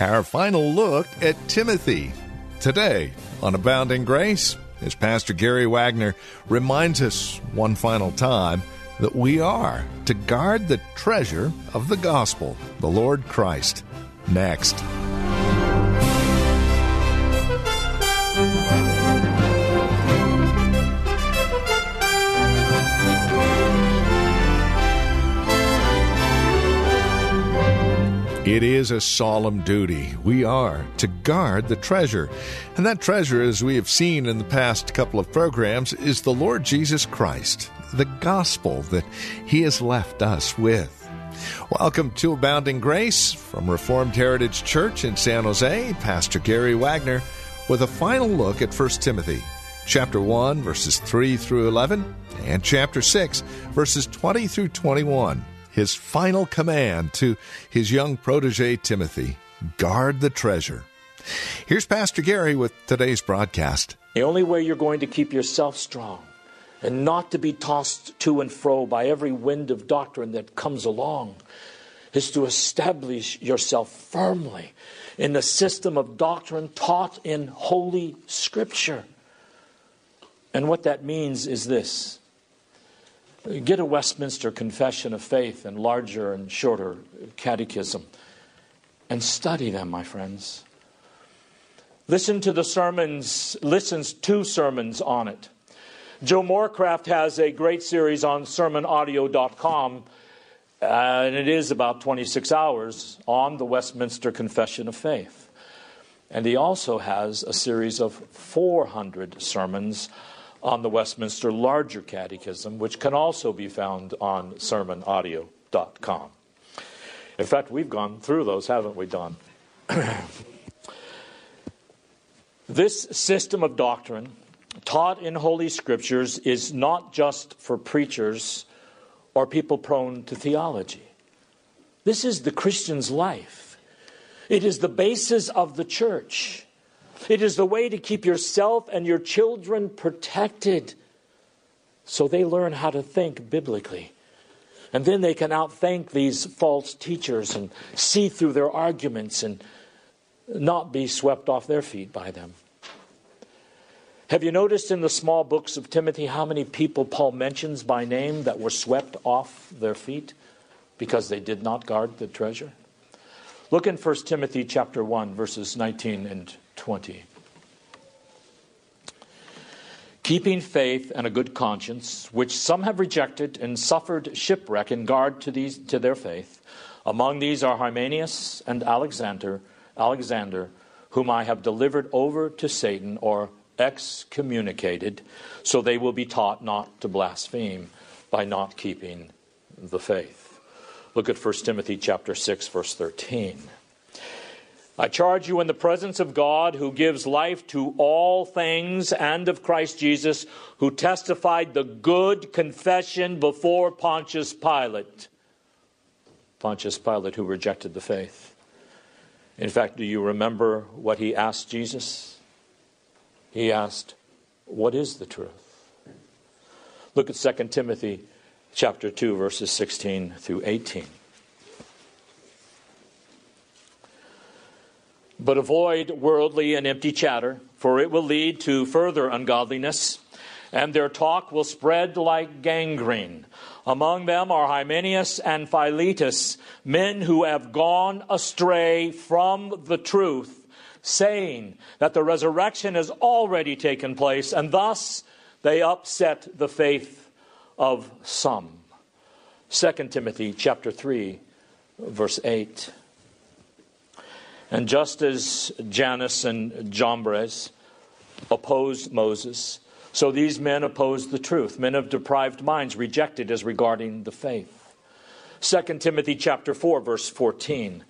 Our final look at Timothy. Today on Abounding Grace, as Pastor Gary Wagner reminds us one final time that we are to guard the treasure of the gospel, the Lord Christ. Next. It is a solemn duty. We are to guard the treasure. And that treasure, as we have seen in the past couple of programs, is the Lord Jesus Christ, the gospel that He has left us with. Welcome to Abounding Grace from Reformed Heritage Church in San Jose, Pastor Gary Wagner, with a final look at 1 Timothy, chapter 1, verses 3 through 11, and chapter 6, verses 20 through 21 his final command to his young protege Timothy guard the treasure. Here's Pastor Gary with today's broadcast. The only way you're going to keep yourself strong and not to be tossed to and fro by every wind of doctrine that comes along is to establish yourself firmly in the system of doctrine taught in Holy Scripture. And what that means is this Get a Westminster Confession of Faith and larger and shorter catechism and study them, my friends. Listen to the sermons, listens to sermons on it. Joe Morecraft has a great series on sermonaudio.com, uh, and it is about 26 hours on the Westminster Confession of Faith. And he also has a series of 400 sermons on the Westminster Larger Catechism, which can also be found on sermonaudio.com. In fact, we've gone through those, haven't we, Don? this system of doctrine taught in Holy Scriptures is not just for preachers or people prone to theology. This is the Christian's life. It is the basis of the church. It is the way to keep yourself and your children protected so they learn how to think biblically. And then they can outthink these false teachers and see through their arguments and not be swept off their feet by them. Have you noticed in the small books of Timothy how many people Paul mentions by name that were swept off their feet because they did not guard the treasure? Look in 1 Timothy chapter 1 verses 19 and 20. Keeping faith and a good conscience, which some have rejected and suffered shipwreck in guard to, these, to their faith. Among these are Hymenaeus and Alexander, Alexander, whom I have delivered over to Satan or excommunicated, so they will be taught not to blaspheme by not keeping the faith. Look at 1 Timothy chapter 6 verse 13. I charge you in the presence of God, who gives life to all things, and of Christ Jesus, who testified the good confession before Pontius Pilate. Pontius Pilate, who rejected the faith. In fact, do you remember what he asked Jesus? He asked, What is the truth? Look at 2 Timothy chapter 2, verses 16 through 18. But avoid worldly and empty chatter, for it will lead to further ungodliness, and their talk will spread like gangrene. Among them are Hymenaeus and Philetus, men who have gone astray from the truth, saying that the resurrection has already taken place, and thus they upset the faith of some. 2 Timothy chapter 3 verse 8. And just as Jannes and Jambres opposed Moses, so these men opposed the truth. Men of deprived minds rejected as regarding the faith. 2 Timothy chapter 4 verse 14.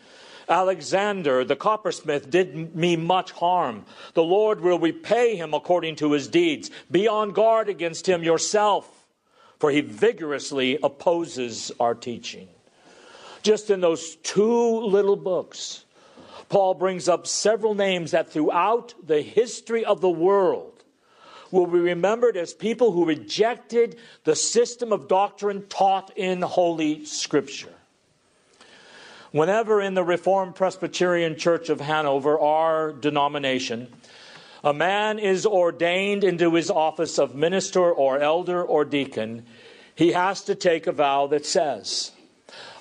Alexander, the coppersmith, did me much harm. The Lord will repay him according to his deeds. Be on guard against him yourself, for he vigorously opposes our teaching. Just in those two little books, Paul brings up several names that throughout the history of the world will be remembered as people who rejected the system of doctrine taught in Holy Scripture. Whenever in the Reformed Presbyterian Church of Hanover, our denomination, a man is ordained into his office of minister or elder or deacon, he has to take a vow that says,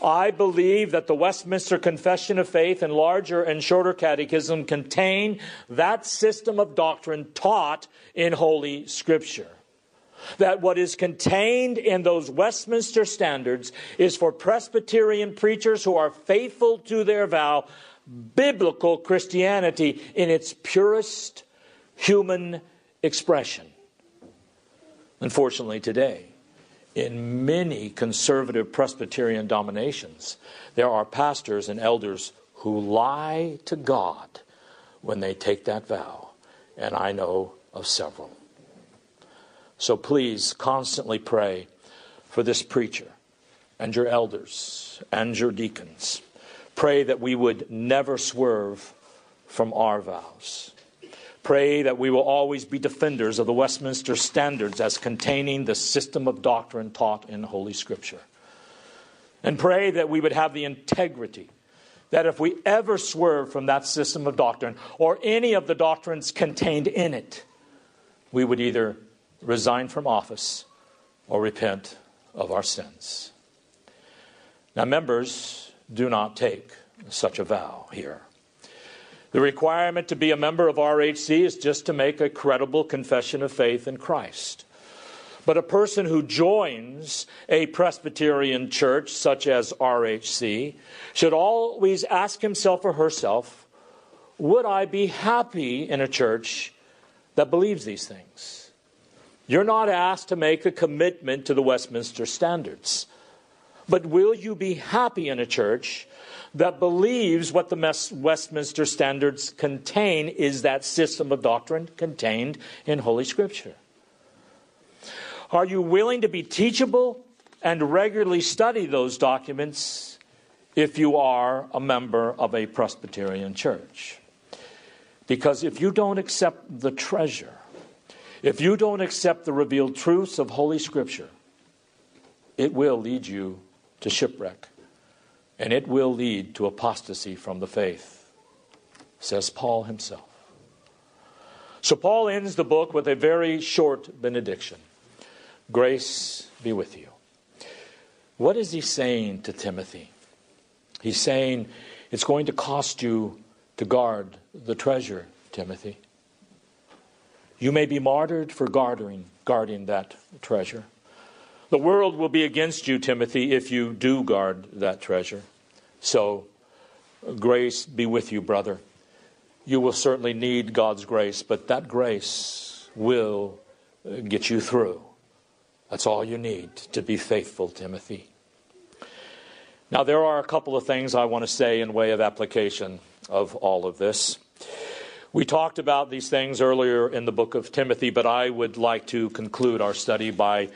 I believe that the Westminster Confession of Faith and larger and shorter catechism contain that system of doctrine taught in Holy Scripture. That what is contained in those Westminster standards is for Presbyterian preachers who are faithful to their vow, biblical Christianity in its purest human expression. Unfortunately, today, in many conservative Presbyterian dominations, there are pastors and elders who lie to God when they take that vow. And I know of several. So please constantly pray for this preacher and your elders and your deacons. Pray that we would never swerve from our vows. Pray that we will always be defenders of the Westminster Standards as containing the system of doctrine taught in Holy Scripture. And pray that we would have the integrity that if we ever swerve from that system of doctrine or any of the doctrines contained in it, we would either resign from office or repent of our sins. Now, members do not take such a vow here. The requirement to be a member of RHC is just to make a credible confession of faith in Christ. But a person who joins a Presbyterian church, such as RHC, should always ask himself or herself Would I be happy in a church that believes these things? You're not asked to make a commitment to the Westminster standards. But will you be happy in a church that believes what the Westminster Standards contain is that system of doctrine contained in Holy Scripture? Are you willing to be teachable and regularly study those documents if you are a member of a Presbyterian church? Because if you don't accept the treasure, if you don't accept the revealed truths of Holy Scripture, it will lead you to shipwreck and it will lead to apostasy from the faith, says Paul himself. So, Paul ends the book with a very short benediction Grace be with you. What is he saying to Timothy? He's saying it's going to cost you to guard the treasure, Timothy. You may be martyred for guarding, guarding that treasure. The world will be against you, Timothy, if you do guard that treasure. So, grace be with you, brother. You will certainly need God's grace, but that grace will get you through. That's all you need to be faithful, Timothy. Now, there are a couple of things I want to say in way of application of all of this. We talked about these things earlier in the book of Timothy, but I would like to conclude our study by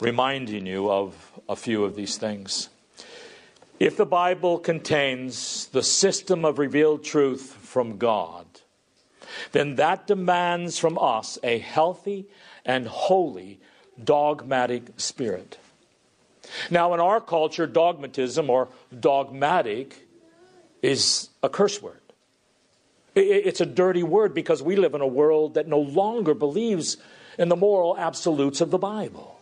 reminding you of a few of these things. If the Bible contains the system of revealed truth from God, then that demands from us a healthy and holy dogmatic spirit. Now, in our culture, dogmatism or dogmatic is a curse word. It's a dirty word because we live in a world that no longer believes in the moral absolutes of the Bible.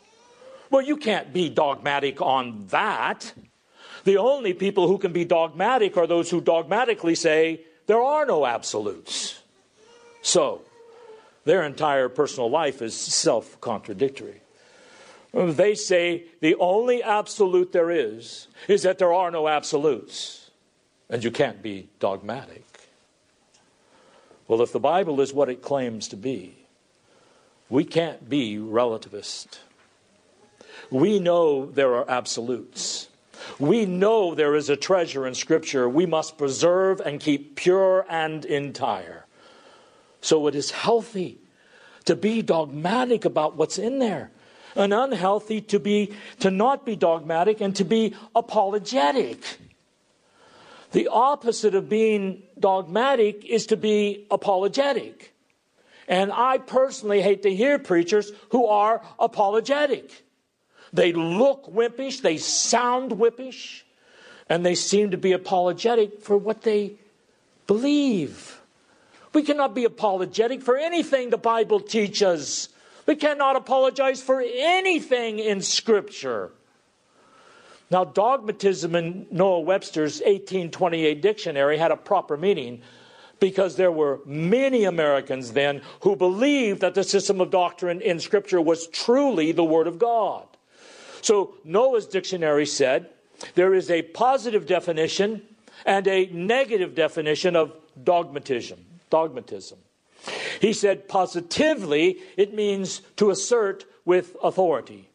Well, you can't be dogmatic on that. The only people who can be dogmatic are those who dogmatically say there are no absolutes. So, their entire personal life is self contradictory. They say the only absolute there is is that there are no absolutes, and you can't be dogmatic. Well, if the Bible is what it claims to be, we can't be relativist. We know there are absolutes. We know there is a treasure in Scripture we must preserve and keep pure and entire. So it is healthy to be dogmatic about what's in there, and unhealthy to be to not be dogmatic and to be apologetic. The opposite of being dogmatic is to be apologetic. And I personally hate to hear preachers who are apologetic. They look wimpish, they sound wimpish, and they seem to be apologetic for what they believe. We cannot be apologetic for anything the Bible teaches. We cannot apologize for anything in Scripture. Now, dogmatism in Noah Webster's 1828 dictionary had a proper meaning because there were many Americans then who believed that the system of doctrine in Scripture was truly the Word of God. So Noah's dictionary said there is a positive definition and a negative definition of dogmatism. Dogmatism. He said positively it means to assert with authority.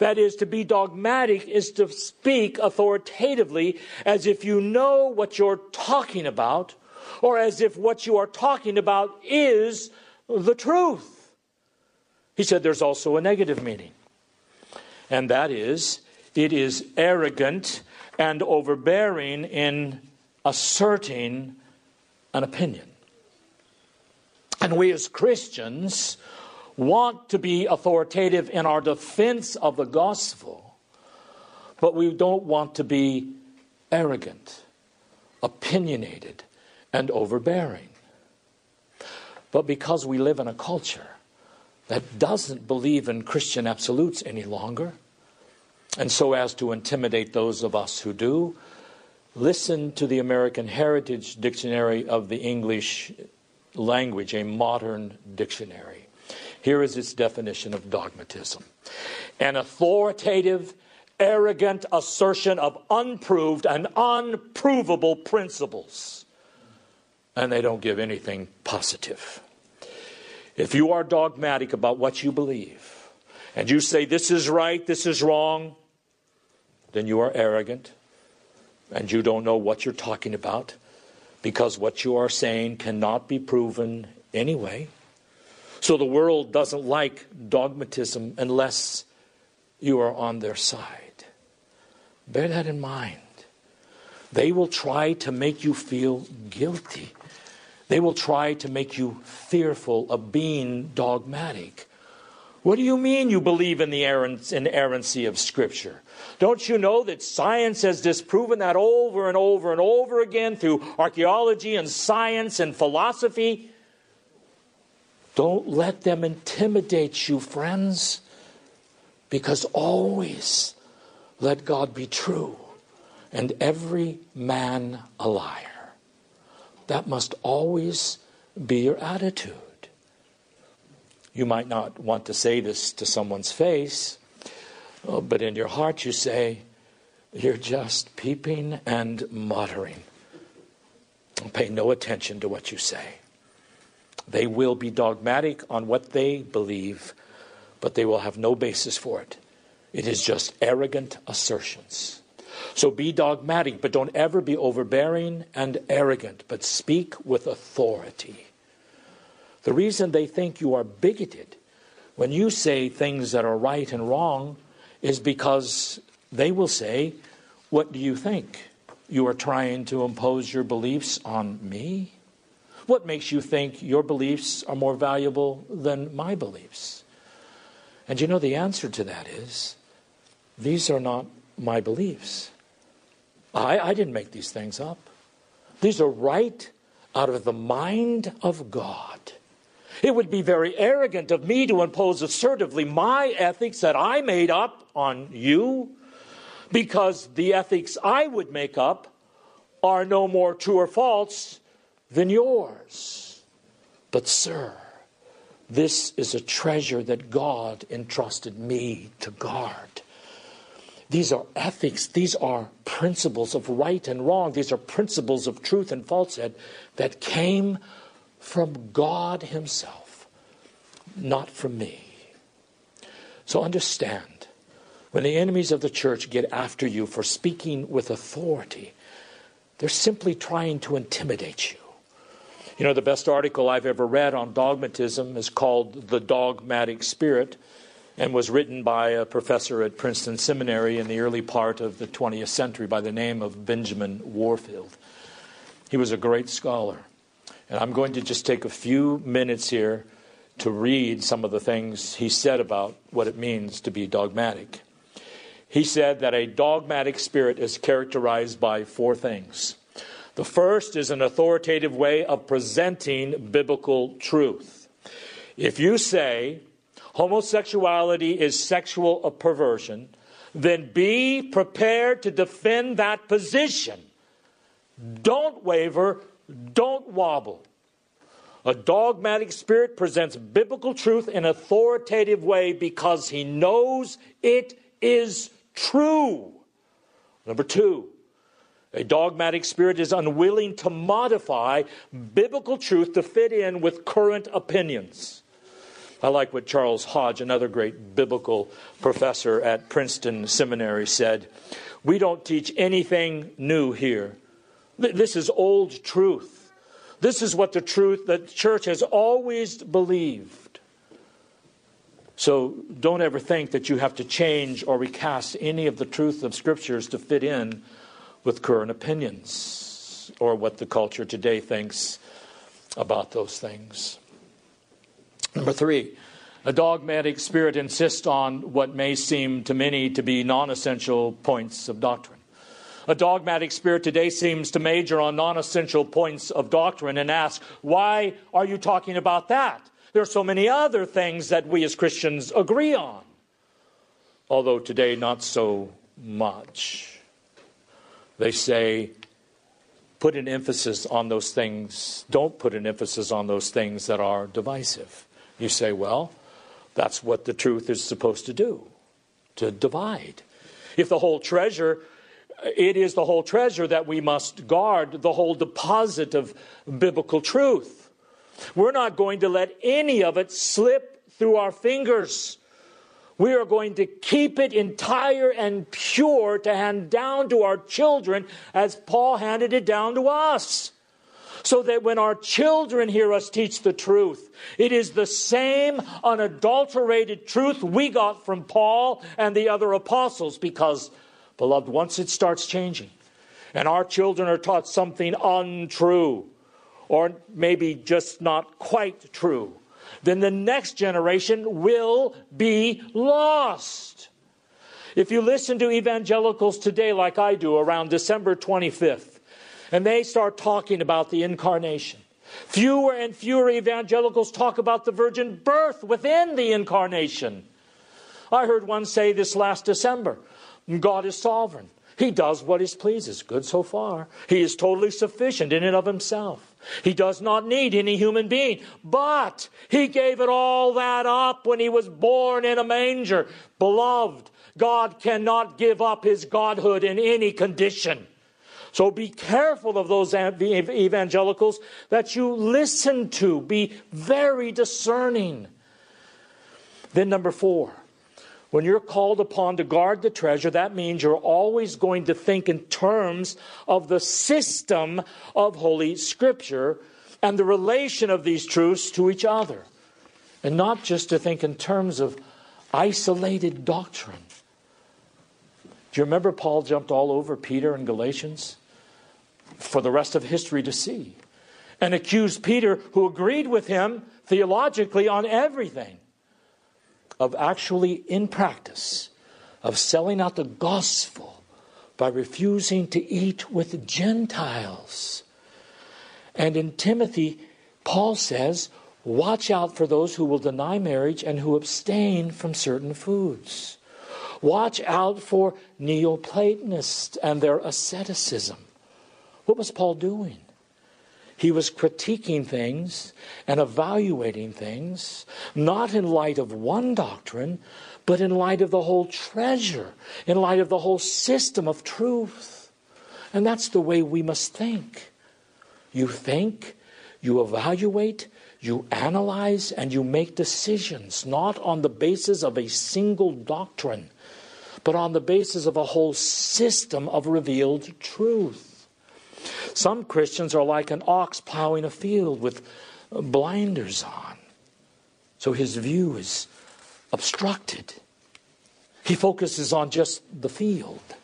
That is, to be dogmatic is to speak authoritatively as if you know what you're talking about, or as if what you are talking about is the truth. He said there's also a negative meaning and that is, it is arrogant and overbearing in asserting an opinion. And we as Christians want to be authoritative in our defense of the gospel, but we don't want to be arrogant, opinionated, and overbearing. But because we live in a culture that doesn't believe in Christian absolutes any longer, and so as to intimidate those of us who do, listen to the American Heritage Dictionary of the English language, a modern dictionary. Here is its definition of dogmatism an authoritative, arrogant assertion of unproved and unprovable principles. And they don't give anything positive. If you are dogmatic about what you believe, and you say this is right, this is wrong, then you are arrogant and you don't know what you're talking about because what you are saying cannot be proven anyway. So the world doesn't like dogmatism unless you are on their side. Bear that in mind. They will try to make you feel guilty they will try to make you fearful of being dogmatic. What do you mean you believe in the inerrancy of Scripture? Don't you know that science has disproven that over and over and over again through archaeology and science and philosophy? Don't let them intimidate you, friends, because always let God be true and every man a liar. That must always be your attitude. You might not want to say this to someone's face, uh, but in your heart you say, You're just peeping and muttering. Pay no attention to what you say. They will be dogmatic on what they believe, but they will have no basis for it. It is just arrogant assertions. So be dogmatic, but don't ever be overbearing and arrogant, but speak with authority. The reason they think you are bigoted when you say things that are right and wrong is because they will say, What do you think? You are trying to impose your beliefs on me? What makes you think your beliefs are more valuable than my beliefs? And you know, the answer to that is these are not my beliefs. I, I didn't make these things up. These are right out of the mind of God. It would be very arrogant of me to impose assertively my ethics that I made up on you because the ethics I would make up are no more true or false than yours. But, sir, this is a treasure that God entrusted me to guard. These are ethics. These are principles of right and wrong. These are principles of truth and falsehood that came from God Himself, not from me. So understand when the enemies of the church get after you for speaking with authority, they're simply trying to intimidate you. You know, the best article I've ever read on dogmatism is called The Dogmatic Spirit and was written by a professor at Princeton Seminary in the early part of the 20th century by the name of Benjamin Warfield. He was a great scholar. And I'm going to just take a few minutes here to read some of the things he said about what it means to be dogmatic. He said that a dogmatic spirit is characterized by four things. The first is an authoritative way of presenting biblical truth. If you say homosexuality is sexual perversion, then be prepared to defend that position. Don't waver, don't wobble. A dogmatic spirit presents biblical truth in authoritative way because he knows it is true. Number two, a dogmatic spirit is unwilling to modify biblical truth to fit in with current opinions. I like what Charles Hodge, another great biblical professor at Princeton Seminary, said. We don't teach anything new here. This is old truth. This is what the truth that the church has always believed. So don't ever think that you have to change or recast any of the truth of scriptures to fit in with current opinions or what the culture today thinks about those things. Number three, a dogmatic spirit insists on what may seem to many to be non essential points of doctrine. A dogmatic spirit today seems to major on non essential points of doctrine and ask, why are you talking about that? There are so many other things that we as Christians agree on, although today not so much. They say, put an emphasis on those things, don't put an emphasis on those things that are divisive. You say, well, that's what the truth is supposed to do, to divide. If the whole treasure, it is the whole treasure that we must guard, the whole deposit of biblical truth. We're not going to let any of it slip through our fingers. We are going to keep it entire and pure to hand down to our children as Paul handed it down to us. So that when our children hear us teach the truth, it is the same unadulterated truth we got from Paul and the other apostles. Because, beloved, once it starts changing and our children are taught something untrue, or maybe just not quite true, then the next generation will be lost. If you listen to evangelicals today, like I do, around December 25th, and they start talking about the incarnation, fewer and fewer evangelicals talk about the virgin birth within the incarnation. I heard one say this last December God is sovereign. He does what he pleases. Good so far. He is totally sufficient in and of himself. He does not need any human being, but he gave it all that up when he was born in a manger. Beloved, God cannot give up his godhood in any condition. So be careful of those evangelicals that you listen to. Be very discerning. Then, number four, when you're called upon to guard the treasure, that means you're always going to think in terms of the system of Holy Scripture and the relation of these truths to each other, and not just to think in terms of isolated doctrine. Do you remember Paul jumped all over Peter in Galatians for the rest of history to see and accused Peter, who agreed with him theologically on everything? of actually, in practice, of selling out the gospel by refusing to eat with Gentiles. And in Timothy, Paul says, Watch out for those who will deny marriage and who abstain from certain foods. Watch out for Neoplatonists and their asceticism. What was Paul doing? He was critiquing things and evaluating things, not in light of one doctrine, but in light of the whole treasure, in light of the whole system of truth. And that's the way we must think. You think, you evaluate, you analyze, and you make decisions, not on the basis of a single doctrine, but on the basis of a whole system of revealed truth. Some Christians are like an ox plowing a field with blinders on, so his view is obstructed. He focuses on just the field,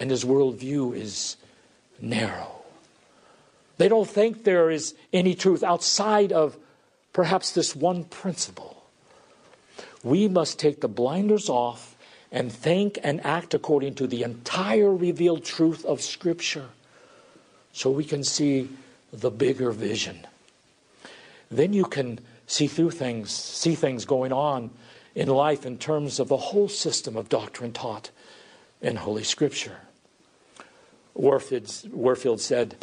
and his worldview is narrow. They don't think there is any truth outside of perhaps this one principle. We must take the blinders off and think and act according to the entire revealed truth of Scripture so we can see the bigger vision. Then you can see through things, see things going on in life in terms of the whole system of doctrine taught in Holy Scripture. Warfield, Warfield said,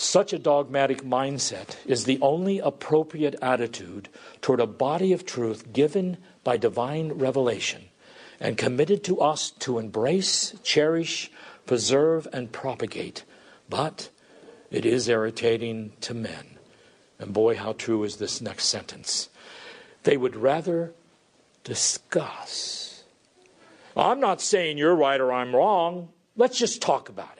such a dogmatic mindset is the only appropriate attitude toward a body of truth given by divine revelation and committed to us to embrace, cherish, preserve, and propagate. But it is irritating to men. And boy, how true is this next sentence. They would rather discuss. I'm not saying you're right or I'm wrong. Let's just talk about it.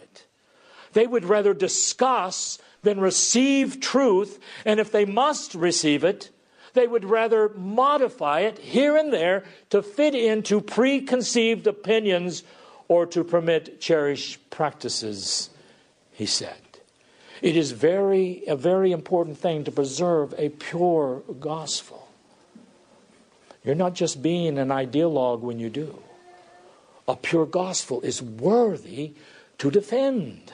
They would rather discuss than receive truth, and if they must receive it, they would rather modify it here and there to fit into preconceived opinions or to permit cherished practices, he said. It is very a very important thing to preserve a pure gospel. You're not just being an ideologue when you do. A pure gospel is worthy to defend.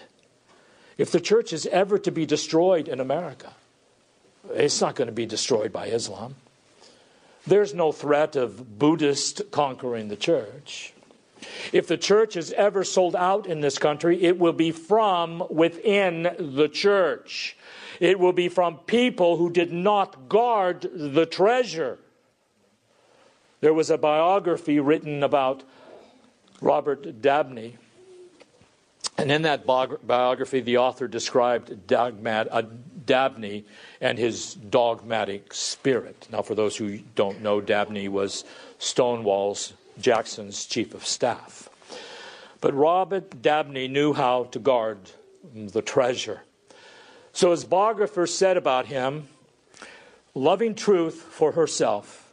If the church is ever to be destroyed in America, it's not going to be destroyed by Islam. There's no threat of Buddhist conquering the church. If the church is ever sold out in this country, it will be from within the church. It will be from people who did not guard the treasure. There was a biography written about Robert Dabney and in that biography, the author described uh, Dabney and his dogmatic spirit. Now, for those who don't know, Dabney was Stonewall's Jackson's chief of staff. But Robert Dabney knew how to guard the treasure. So, his biographer said about him, loving truth for herself,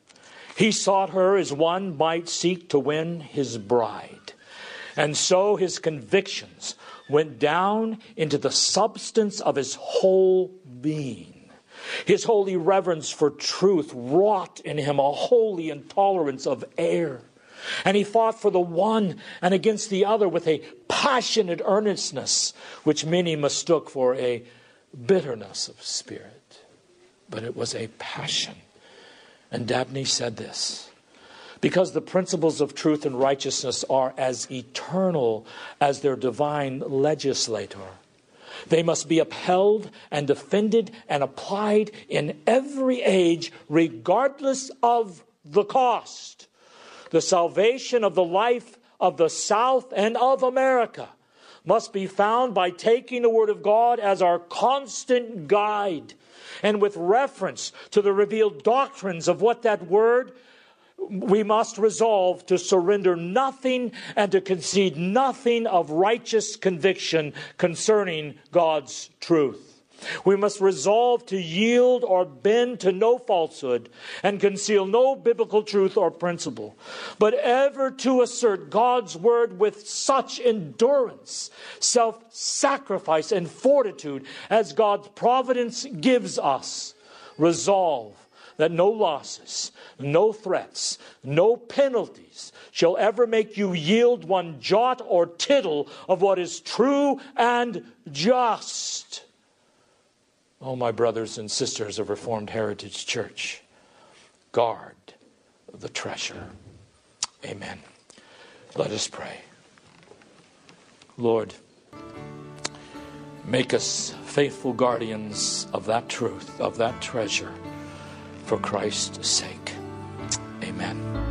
he sought her as one might seek to win his bride. And so his convictions went down into the substance of his whole being. His holy reverence for truth wrought in him a holy intolerance of error. And he fought for the one and against the other with a passionate earnestness, which many mistook for a bitterness of spirit. But it was a passion. And Dabney said this because the principles of truth and righteousness are as eternal as their divine legislator. They must be upheld and defended and applied in every age, regardless of the cost. The salvation of the life of the South and of America must be found by taking the Word of God as our constant guide and with reference to the revealed doctrines of what that Word we must resolve to surrender nothing and to concede nothing of righteous conviction concerning God's truth. We must resolve to yield or bend to no falsehood and conceal no biblical truth or principle, but ever to assert God's word with such endurance, self sacrifice, and fortitude as God's providence gives us. Resolve that no losses, no threats, no penalties shall ever make you yield one jot or tittle of what is true and just. Oh, my brothers and sisters of Reformed Heritage Church, guard the treasure. Amen. Let us pray. Lord, make us faithful guardians of that truth, of that treasure for Christ's sake. Amen.